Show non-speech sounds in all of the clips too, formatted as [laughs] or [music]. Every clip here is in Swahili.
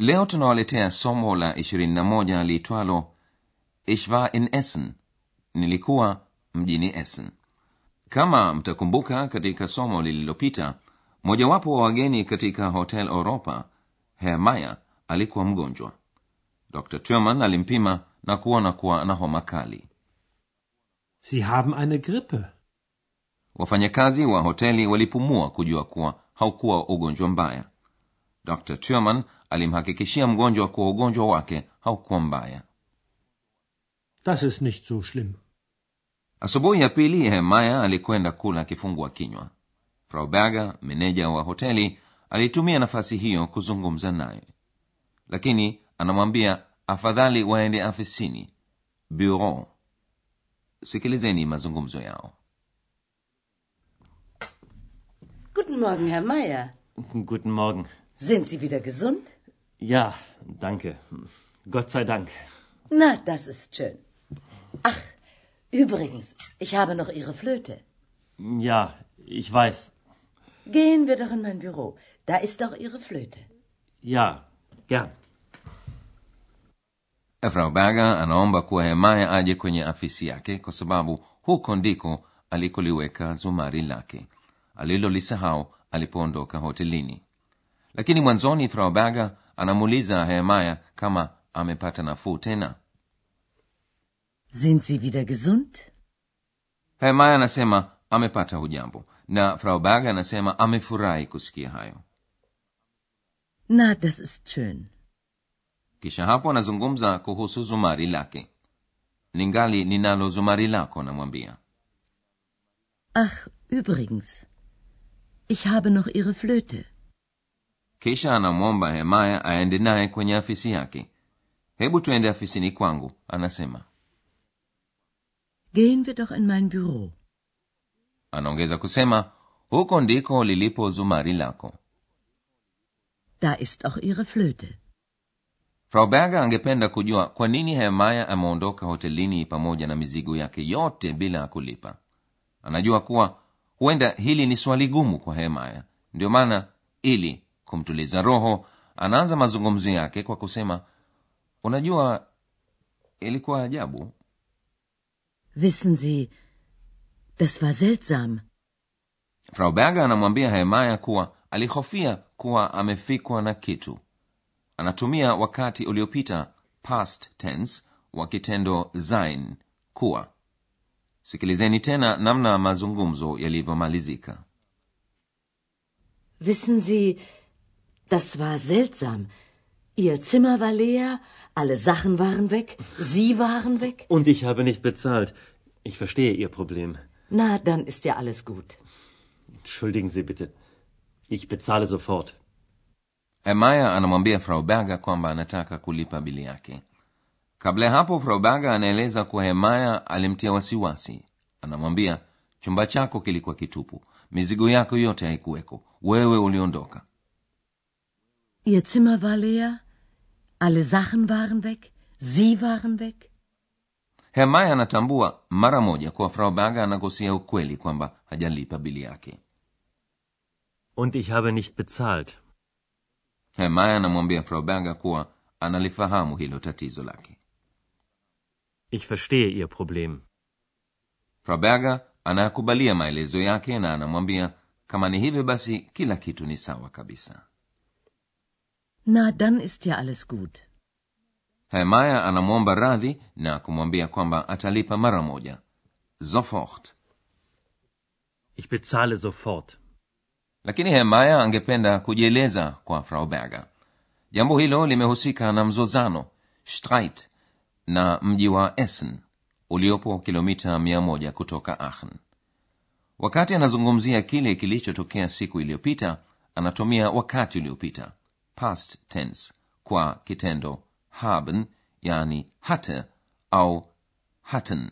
leo tunawaletea somo la 21 liitwalo ich war in essen. Nilikuwa mjini essen. Kama mtakumbuka katika somo lililopita mojawapo wa wageni katika hotel europa hermaya alikuwa mgonjwa. Dr turman alimpima na kuona kuwa na homa kali. Sie haben eine Grippe. wafanyakazi wa hoteli walipumua kujua kuwa haukuwa ugonjwa mbaya. Dr turman alimhakikishia mgonjwa kuwa ugonjwa wake haukuwa mbaya Das ist nicht so schlimm. asubuhi ya pili hemaya alikwenda kula kifungua kinywa frau berger meneja wa hoteli alitumia nafasi hiyo kuzungumza naye lakini anamwambia afadhali waende afisini bureau sikilizeni mazungumzo yao Guten Morgen, Herr meyer Guten Morgen. Sind Sie wieder gesund? Ja, danke. Gott sei Dank. Na, das ist schön. Ach, übrigens, ich habe noch Ihre Flöte. Ja, ich weiß. Gehen wir doch in mein Büro. Da ist doch Ihre Flöte. Ja, gern. frau berger anaomba kuwa hemaya aje kwenye afisi yake kwa sababu huko ndiko alikoliweka zumari lake alilolisahau alipoondoka hotelini lakini mwanzoni frau berger anamuuliza hemaya kama amepata nafuu tena Sind Sie wieder gesund? hemaya anasema amepata hujambo na frau berg anasema amefurahi kusikia hayo Na, das ist schön. kisha hapo anazungumza kuhusu zumari lake ningali ninalo zumari lako namwambia Ach, übrigens, ich habe noch Ihre Flöte. Kisha anamwomba hemaya aende naye kwenye afisi yake. Hebu tuende afisini kwangu anasema. Gehen wir doch in mein bureau anaongeza kusema huko ndiko lilipo zumari lako. Da ist auch Ihre Flöte. frau berger angependa kujua kwa nini hemaya ameondoka hotelini pamoja na mizigo yake yote bila ya kulipa. Anajua kuwa huenda hili ni swali gumu kwa hemaya. Ndio maana ili kumtuliza roho anaanza mazungumzo yake kwa kusema unajua ilikuwa ajabu. Wissen Sie, das war seltsam. frau berger anamwambia hemaya kuwa alihofia kuwa amefikwa na kitu. Anatumia wakati uliopita past tense wa kitendo sein kuwa. Sikilizeni tena namna mazungumzo yalivyomalizika. Wissen Sie, das war seltsam. Ihr Zimmer war leer, alle Sachen waren weg, Sie waren weg. Und ich habe nicht bezahlt. Ich verstehe Ihr Problem. Na, dann ist ja alles gut. Entschuldigen Sie bitte. Ich bezahle sofort. hemaya anamwambia frau berger kwamba anataka kulipa bili yake kabla ya hapo frau berger anaeleza kuwa hemaya alimtia wasiwasi anamwambia chumba chako kilikuwa kitupu mizigo yako yote haikuweko wewe uliondoka Ihr Zimmer war leer, alle Sachen waren weg, Sie waren weg. hemaya anatambua mara moja kuwa frau berger anagusia ukweli kwamba hajalipa bili yake Und ich habe nicht bezahlt. hemaya anamwambia frau berger kuwa analifahamu hilo tatizo lake Ich verstehe Ihr Problem. frau berger anayakubalia maelezo yake na anamwambia kama ni hivyo basi kila kitu ni sawa kabisa Na, dann ist ja alles gut. hemaya anamwomba radhi na kumwambia kwamba atalipa mara moja. Sofort. Ich bezahle sofort. lakini hemaya angependa kujieleza kwa frau berger. Jambo hilo limehusika na mzozano streit na mji wa essen uliopo kilomita mia moja kutoka aachen. Wakati anazungumzia kile kilichotokea siku iliyopita anatumia wakati uliopita past tense kwa kitendo haben yani hatte au hatten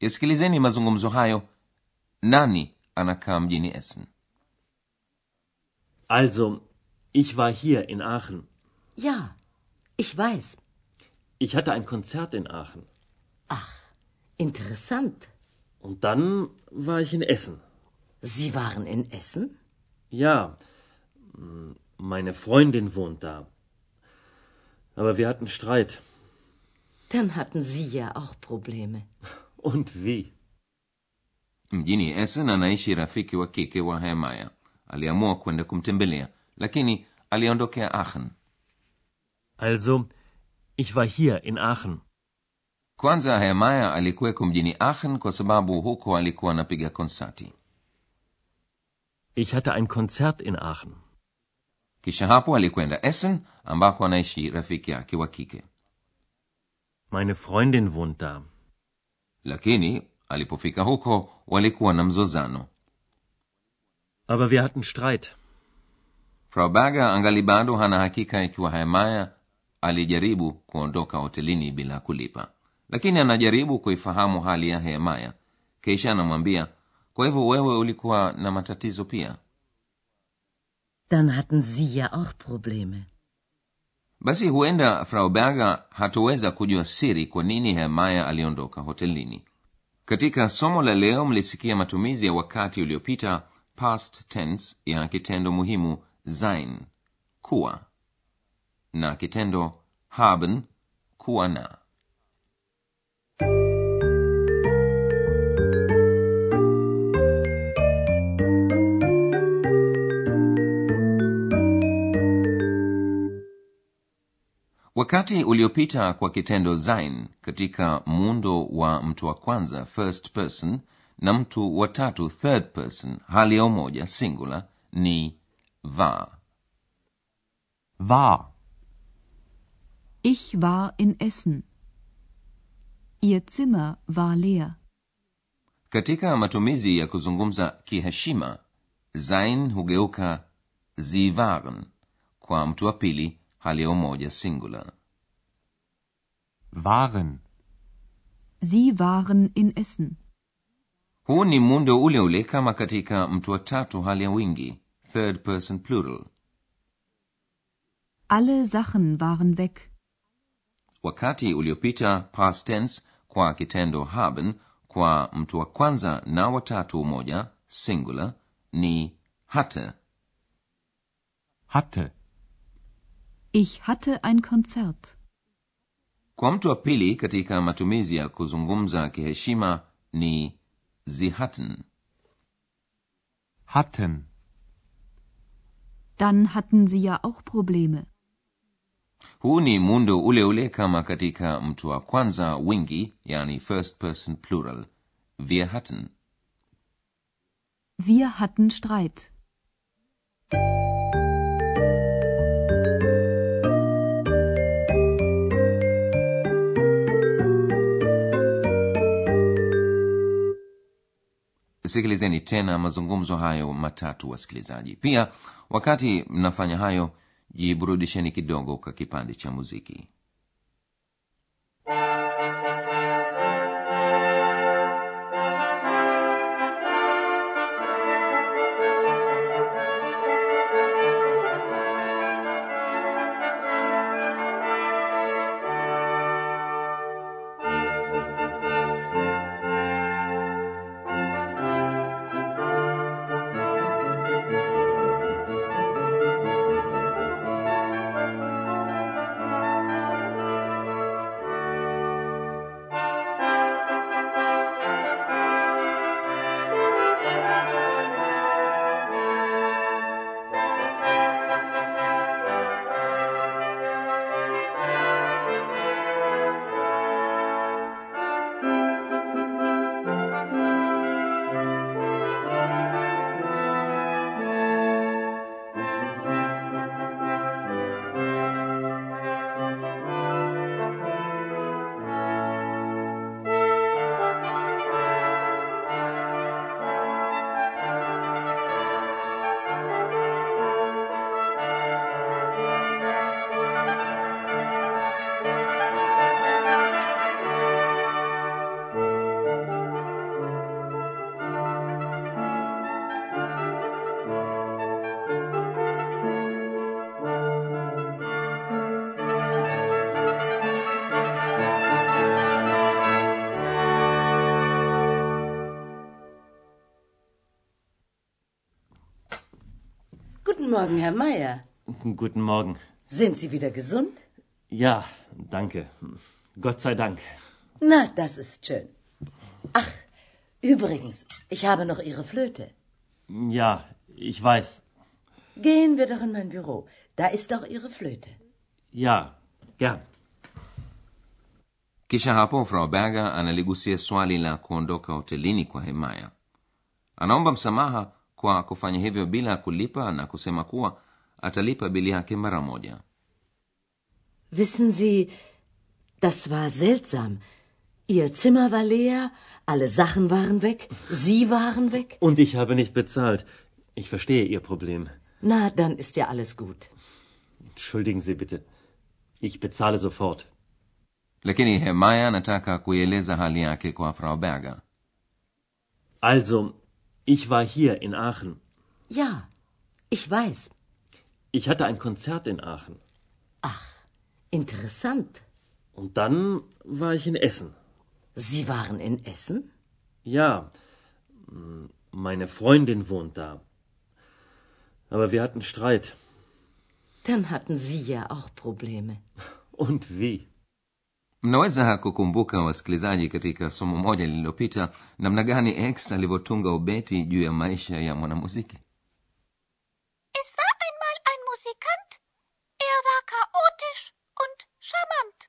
yasikilizeni mazungumzo hayo nani anakaa mjini essen Also, ich war hier in Aachen. Ja, ich weiß. Ich hatte ein Konzert in Aachen. Interessant. Und dann war ich in Essen. Sie waren in Essen? Ja, meine Freundin wohnt da. Aber wir hatten Streit. Dann hatten Sie ja auch Probleme. [laughs] Und wie? mjini essen anaishi rafiki wa kike wa hemaya aliamua kwenda kumtembelea lakini aliondokea aachen Also, ich war hier in Aachen. kwanza hemaya alikuweko mjini aachen kwa sababu huko alikuwa anapiga konsati Ich hatte ein Konzert in Aachen. Kisha hapo alikwenda essen ambako anaishi rafiki yake wa kike. Meine Freundin wohnt da. lakini alipofika huko walikuwa na mzozano. Aber wir hatten Streit. frau berger angali bado hana hakika ikiwa hemaya alijaribu kuondoka hotelini bila kulipa. Lakini anajaribu kuifahamu hali ya hemaya kisha anamwambia kwa hivyo wewe ulikuwa na matatizo pia Dann hatten Sie ja auch Probleme. basi huenda frau berger hatoweza kujua siri kwa nini hemaya aliondoka hotelini katika somo la leo mlisikia matumizi ya wakati uliopita past tense ya kitendo muhimu sein kuwa na kitendo haben kuwa na wakati uliopita kwa kitendo sein katika muundo wa mtu wa kwanza first person na mtu wa tatu third person hali ya umoja singular ni war War. Ich war in Essen. Ihr Zimmer war leer. katika matumizi ya kuzungumza kiheshima sein hugeuka sie waren kwa mtu wa pili hali ya umoja singular Waren. Sie waren in Essen. huu ni muundo ule ule kama katika mtu wa tatu hali ya wingi third person plural Alle Sachen waren weg. wakati uliopita past tense kwa kitendo haben kwa mtu wa kwanza na watatu umoja singular ni hatte Hatte. Ich hatte ein Konzert. kwa mtu wa pili katika matumizi ya kuzungumza kiheshima ni sie hatten Hatten. Dann hatten Sie ja auch Probleme. huu ni muundo ule ule kama katika mtu wa kwanza wingi yani first person plural wir hatten Wir hatten Streit. Sikilizeni tena mazungumzo hayo matatu wasikilizaji. Pia wakati mnafanya hayo jiburudisheni kidogo kwa kipande cha muziki Morgen, Herr Meier. Guten Morgen. Sind Sie wieder gesund? Ja, danke. Gott sei Dank. Na, das ist schön. Ach, übrigens, ich habe noch Ihre Flöte. Ja, ich weiß. Gehen wir doch in mein Büro. Da ist auch Ihre Flöte. Ja, gern. kisha hapo frau berger analigusia swali la kuondoka hotelini kwa hemaya anaomba msamaha kwa kufanya hivyo bila kulipa na kusema kuwa atalipa bili yake mara moja Wissen Sie, das war seltsam. Ihr Zimmer war leer, alle Sachen waren weg, Sie waren weg. Und ich habe nicht bezahlt. Ich verstehe Ihr Problem. Na, dann ist ja alles gut. Entschuldigen Sie bitte. Ich bezahle sofort. lakini hemaya anataka kuieleza hali yake kwa frau berger Also, ich war hier in Aachen. Ja, ich weiß. Ich hatte ein Konzert in Aachen. Interessant. Und dann war ich in Essen. Sie waren in Essen? Ja, meine Freundin wohnt da. Aber wir hatten Streit. Dann hatten Sie ja auch Probleme. Und wie? Mnaweza kukumbuka wasikilizaji katika somo moja lililopita namna gani x alivyotunga ubeti juu ya maisha ya mwanamuziki Es war einmal ein Musikant. Er war chaotisch und charmant.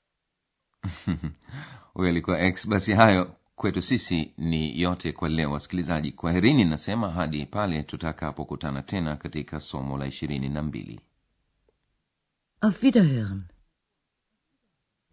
[laughs] huyo alikuwa x basi hayo kwetu sisi ni yote kwa leo wasikilizaji kwaherini nasema hadi pale tutakapokutana tena katika somo la ishirini na mbili Auf Wiederhören.